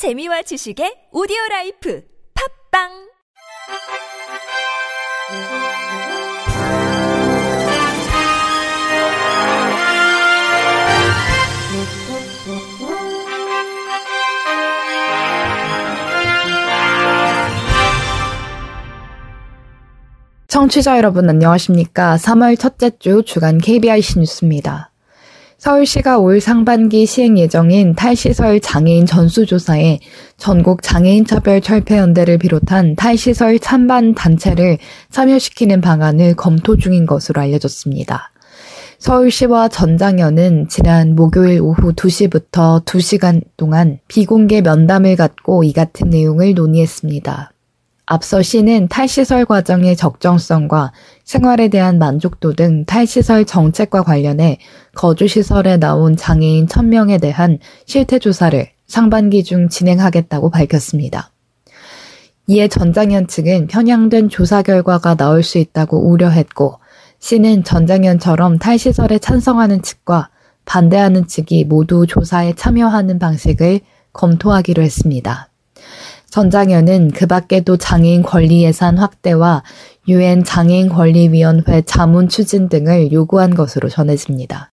재미와 지식의 오디오 라이프 팝빵 청취자 여러분 안녕하십니까? 3월 첫째 주 주간 KBIC 뉴스입니다. 서울시가 올 상반기 시행 예정인 탈시설 장애인 전수조사에 전국 장애인 차별 철폐연대를 비롯한 탈시설 찬반 단체를 참여시키는 방안을 검토 중인 것으로 알려졌습니다. 서울시와 전장현은 지난 목요일 오후 2시부터 2시간 동안 비공개 면담을 갖고 이 같은 내용을 논의했습니다. 앞서 시는 탈시설 과정의 적정성과 생활에 대한 만족도 등 탈시설 정책과 관련해 거주시설에 나온 장애인 1000명에 대한 실태조사를 상반기 중 진행하겠다고 밝혔습니다. 이에 전장현 측은 편향된 조사 결과가 나올 수 있다고 우려했고, 시는 전장현처럼 탈시설에 찬성하는 측과 반대하는 측이 모두 조사에 참여하는 방식을 검토하기로 했습니다. 전장현은 그 밖에도 장애인 권리 예산 확대와 유엔 장애인 권리위원회 자문 추진 등을 요구한 것으로 전해집니다.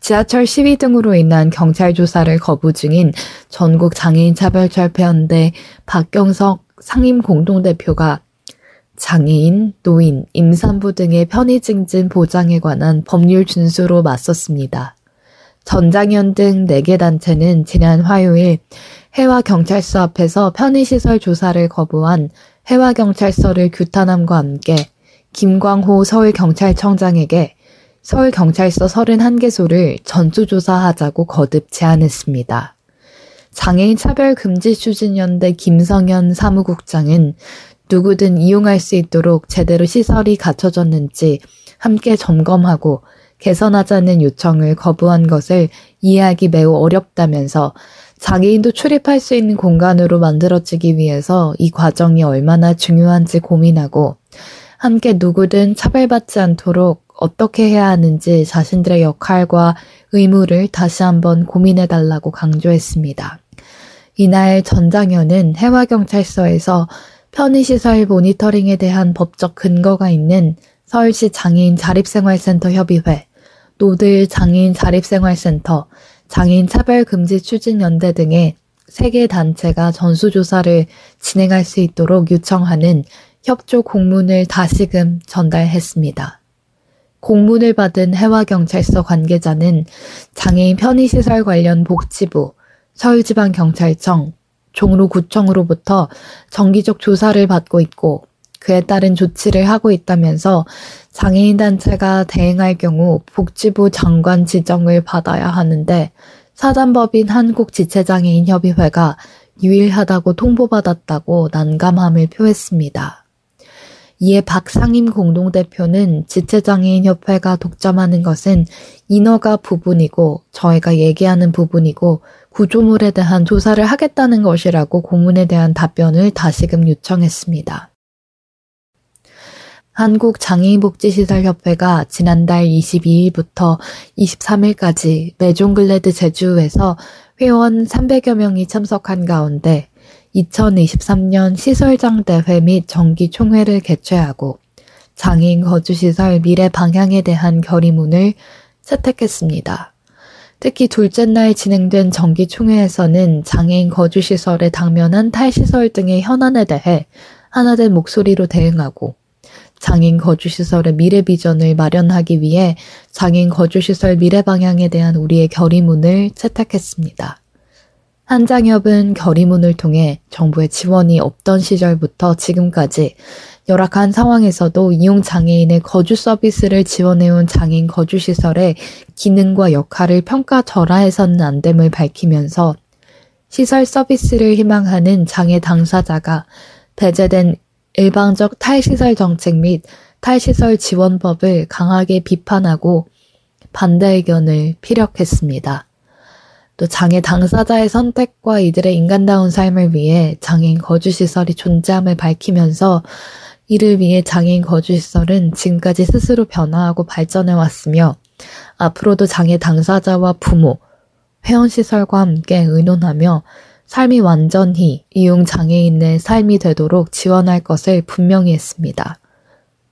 지하철 시위 등으로 인한 경찰 조사를 거부 중인 전국 장애인 차별철폐연대 박경석 상임 공동대표가 장애인, 노인, 임산부 등의 편의 증진 보장에 관한 법률 준수로 맞섰습니다. 전장현 등 4개 단체는 지난 화요일 해와 경찰서 앞에서 편의시설 조사를 거부한 해와 경찰서를 규탄함과 함께 김광호 서울경찰청장에게 서울경찰서 31개소를 전수조사하자고 거듭 제안했습니다. 장애인 차별 금지 추진연대 김성현 사무국장은 누구든 이용할 수 있도록 제대로 시설이 갖춰졌는지 함께 점검하고 개선하자는 요청을 거부한 것을 이해하기 매우 어렵다면서 장애인도 출입할 수 있는 공간으로 만들어지기 위해서 이 과정이 얼마나 중요한지 고민하고 함께 누구든 차별받지 않도록 어떻게 해야 하는지 자신들의 역할과 의무를 다시 한번 고민해 달라고 강조했습니다. 이날 전장현은 해와경찰서에서 편의시설 모니터링에 대한 법적 근거가 있는 서울시 장애인 자립생활센터 협의회, 노들 장애인 자립생활센터, 장애인 차별 금지 추진 연대 등의 세개 단체가 전수조사를 진행할 수 있도록 요청하는 협조 공문을 다시금 전달했습니다. 공문을 받은 해와경찰서 관계자는 장애인 편의시설 관련 복지부, 서울지방경찰청, 종로구청으로부터 정기적 조사를 받고 있고 그에 따른 조치를 하고 있다면서 장애인 단체가 대행할 경우 복지부 장관 지정을 받아야 하는데 사단법인 한국지체장애인협의회가 유일하다고 통보받았다고 난감함을 표했습니다. 이에 박상임 공동대표는 지체장애인협회가 독점하는 것은 인허가 부분이고 저희가 얘기하는 부분이고 구조물에 대한 조사를 하겠다는 것이라고 고문에 대한 답변을 다시금 요청했습니다. 한국장애인복지시설협회가 지난달 22일부터 23일까지 메종글레드 제주에서 회원 300여 명이 참석한 가운데 2023년 시설장 대회 및 정기 총회를 개최하고 장애인 거주시설 미래 방향에 대한 결의문을 채택했습니다. 특히 둘째 날 진행된 정기 총회에서는 장애인 거주시설에 당면한 탈시설 등의 현안에 대해 하나된 목소리로 대응하고 장애인 거주시설의 미래 비전을 마련하기 위해 장애인 거주시설 미래 방향에 대한 우리의 결의문을 채택했습니다. 한장협은 결의문을 통해 정부의 지원이 없던 시절부터 지금까지 열악한 상황에서도 이용 장애인의 거주 서비스를 지원해온 장애인 거주시설의 기능과 역할을 평가절하해서는 안 됨을 밝히면서 시설 서비스를 희망하는 장애 당사자가 배제된 일방적 탈시설 정책 및 탈시설 지원법을 강하게 비판하고 반대 의견을 피력했습니다. 또 장애 당사자의 선택과 이들의 인간다운 삶을 위해 장애인 거주시설이 존재함을 밝히면서 이를 위해 장애인 거주시설은 지금까지 스스로 변화하고 발전해 왔으며 앞으로도 장애 당사자와 부모, 회원시설과 함께 의논하며 삶이 완전히 이용 장애인의 삶이 되도록 지원할 것을 분명히 했습니다.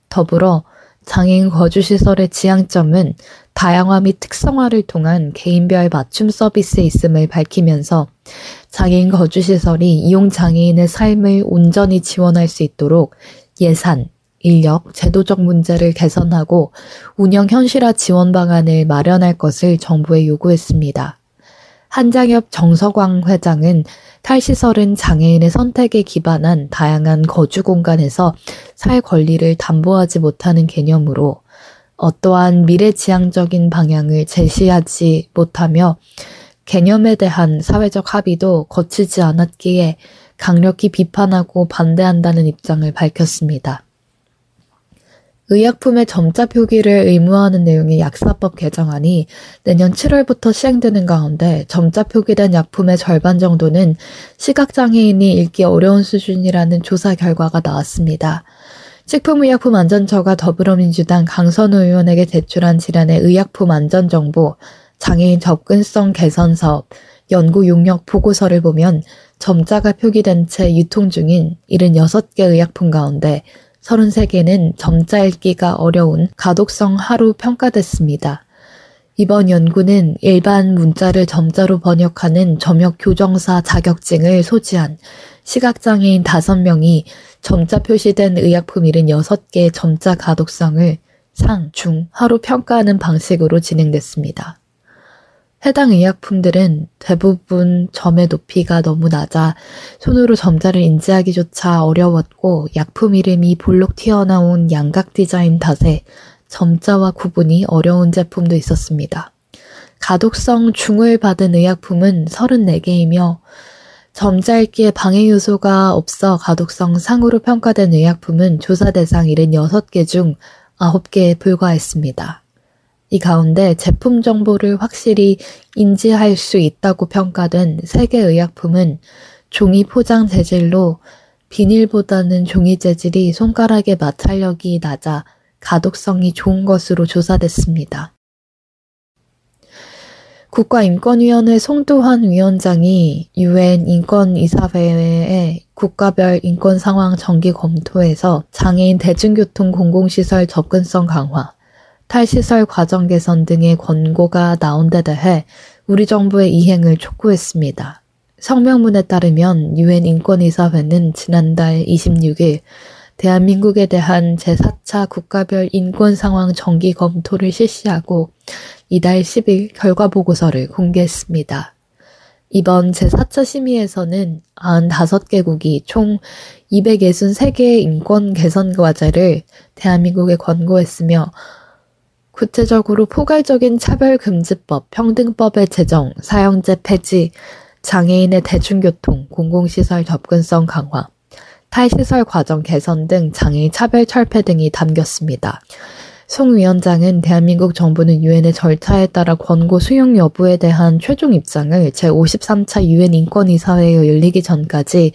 더불어 장애인 거주시설의 지향점은 다양화 및 특성화를 통한 개인별 맞춤 서비스에 있음을 밝히면서 장애인 거주시설이 이용 장애인의 삶을 온전히 지원할 수 있도록 예산, 인력, 제도적 문제를 개선하고 운영 현실화 지원 방안을 마련할 것을 정부에 요구했습니다. 한장엽 정서광 회장은 탈시설은 장애인의 선택에 기반한 다양한 거주 공간에서 살 권리를 담보하지 못하는 개념으로 어떠한 미래지향적인 방향을 제시하지 못하며 개념에 대한 사회적 합의도 거치지 않았기에 강력히 비판하고 반대한다는 입장을 밝혔습니다. 의약품의 점자 표기를 의무화하는 내용의 약사법 개정안이 내년 7월부터 시행되는 가운데 점자 표기된 약품의 절반 정도는 시각장애인이 읽기 어려운 수준이라는 조사 결과가 나왔습니다. 식품의약품안전처가 더불어민주당 강선우 의원에게 제출한 질환의 의약품 안전정보, 장애인 접근성 개선 사업, 연구 용역 보고서를 보면 점자가 표기된 채 유통 중인 76개 의약품 가운데 33개는 점자 읽기가 어려운 가독성 하로 평가됐습니다. 이번 연구는 일반 문자를 점자로 번역하는 점역 교정사 자격증을 소지한 시각장애인 5명이 점자 표시된 의약품 76개의 점자 가독성을 상, 중, 하로 평가하는 방식으로 진행됐습니다. 해당 의약품들은 대부분 점의 높이가 너무 낮아 손으로 점자를 인지하기조차 어려웠고 약품 이름이 볼록 튀어나온 양각 디자인 탓에 점자와 구분이 어려운 제품도 있었습니다. 가독성 중을 받은 의약품은 34개이며 점자 읽기에 방해 요소가 없어 가독성 상으로 평가된 의약품은 조사 대상 76개 중 9개에 불과했습니다. 이 가운데 제품 정보를 확실히 인지할 수 있다고 평가된 세계 의약품은 종이 포장 재질로 비닐보다는 종이 재질이 손가락의 마찰력이 낮아 가독성이 좋은 것으로 조사됐습니다. 국가인권위원회 송도환 위원장이 유엔 인권이사회의 국가별 인권 상황 정기 검토에서 장애인 대중교통 공공시설 접근성 강화, 탈시설 과정 개선 등의 권고가 나온 데 대해 우리 정부의 이행을 촉구했습니다. 성명문에 따르면 유엔 인권이사회는 지난달 26일 대한민국에 대한 제4차 국가별 인권 상황 정기 검토를 실시하고 이달 10일 결과 보고서를 공개했습니다. 이번 제4차 심의에서는 95개국이 총 263개의 인권 개선 과제를 대한민국에 권고했으며 구체적으로 포괄적인 차별금지법, 평등법의 제정, 사형제 폐지, 장애인의 대중교통, 공공시설 접근성 강화, 탈시설 과정 개선 등 장애인 차별 철폐 등이 담겼습니다. 송 위원장은 대한민국 정부는 유엔의 절차에 따라 권고 수용 여부에 대한 최종 입장을 제53차 유엔 인권이사회에 열리기 전까지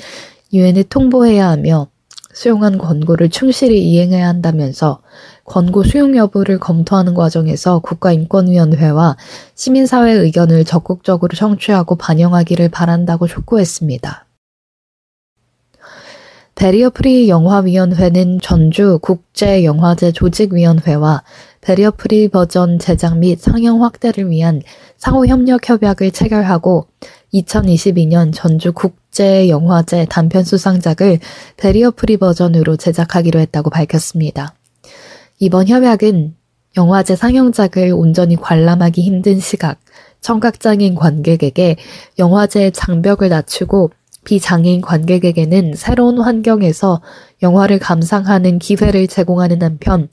유엔에 통보해야 하며 수용한 권고를 충실히 이행해야 한다면서 권고 수용 여부를 검토하는 과정에서 국가인권위원회와 시민사회 의견을 적극적으로 청취하고 반영하기를 바란다고 촉구했습니다. 배리어 프리 영화위원회는 전주 국제영화제 조직위원회와 barrier free 버전 제작 및 상영 확대를 위한 상호 협력 협약을 체결하고 2022년 전주 국제영화제 단편 수상작을 barrier free 버전으로 제작하기로 했다고 밝혔습니다. 이번 협약은 영화제 상영작을 온전히 관람하기 힘든 시각, 청각장애인 관객에게 영화제의 장벽을 낮추고 비장애인 관객에게는 새로운 환경에서 영화를 감상하는 기회를 제공하는 한편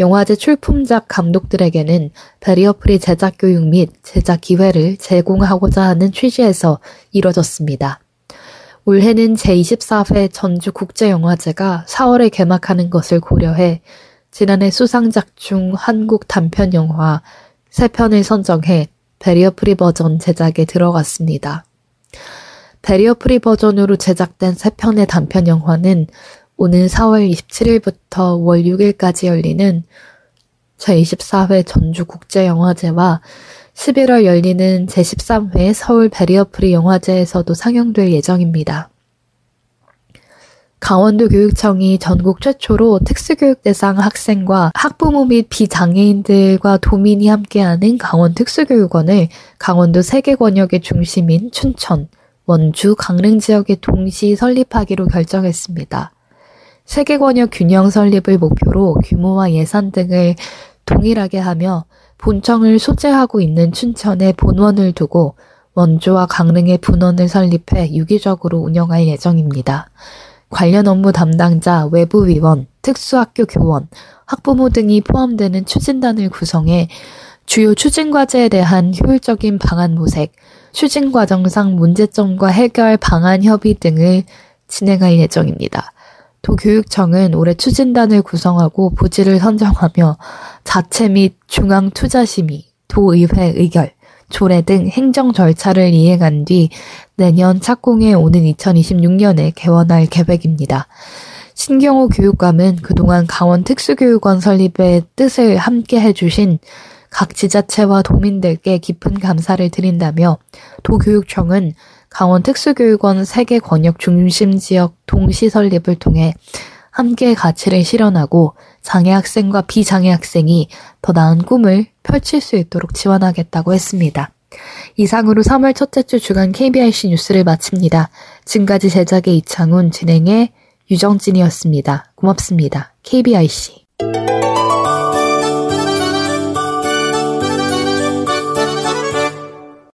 영화제 출품작 감독들에게는 barrier free 제작 교육 및 제작 기회를 제공하고자 하는 취지에서 이뤄졌습니다. 올해는 제24회 전주국제영화제가 4월에 개막하는 것을 고려해 지난해 수상작 중 한국 단편 영화 3편을 선정해 barrier free 버전 제작에 들어갔습니다. barrier free 버전으로 제작된 3편의 단편 영화는 오는 4월 27일부터 5월 6일까지 열리는 제24회 전주국제영화제와 11월 열리는 제13회 서울 베리어프리 영화제에서도 상영될 예정입니다. 강원도 교육청이 전국 최초로 특수교육 대상 학생과 학부모 및 비장애인들과 도민이 함께하는 강원 특수교육원을 강원도 세계 권역의 중심인 춘천, 원주, 강릉 지역에 동시 설립하기로 결정했습니다. 세계 권역 균형 설립을 목표로 규모와 예산 등을 동일하게 하며 본청을 소재하고 있는 춘천에 본원을 두고 원주와 강릉의 분원을 설립해 유기적으로 운영할 예정입니다. 관련 업무 담당자, 외부위원, 특수학교 교원, 학부모 등이 포함되는 추진단을 구성해 주요 추진과제에 대한 효율적인 방안 모색, 추진과정상 문제점과 해결 방안 협의 등을 진행할 예정입니다. 도교육청은 올해 추진단을 구성하고 부지를 선정하며 자체 및 중앙투자심의, 도의회 의결, 조례 등 행정 절차를 이행한 뒤 내년 착공에 오는 2026년에 개원할 계획입니다. 신경호 교육감은 그동안 강원 특수교육원 설립의 뜻을 함께 해주신 각 지자체와 도민들께 깊은 감사를 드린다며 도교육청은 강원 특수교육원 세계 권역 중심 지역 동시 설립을 통해 함께 가치를 실현하고 장애 학생과 비장애 학생이 더 나은 꿈을 펼칠 수 있도록 지원하겠다고 했습니다. 이상으로 3월 첫째 주 주간 KBIC 뉴스를 마칩니다. 지금까지 제작의 이창훈, 진행의 유정진이었습니다. 고맙습니다. KBIC.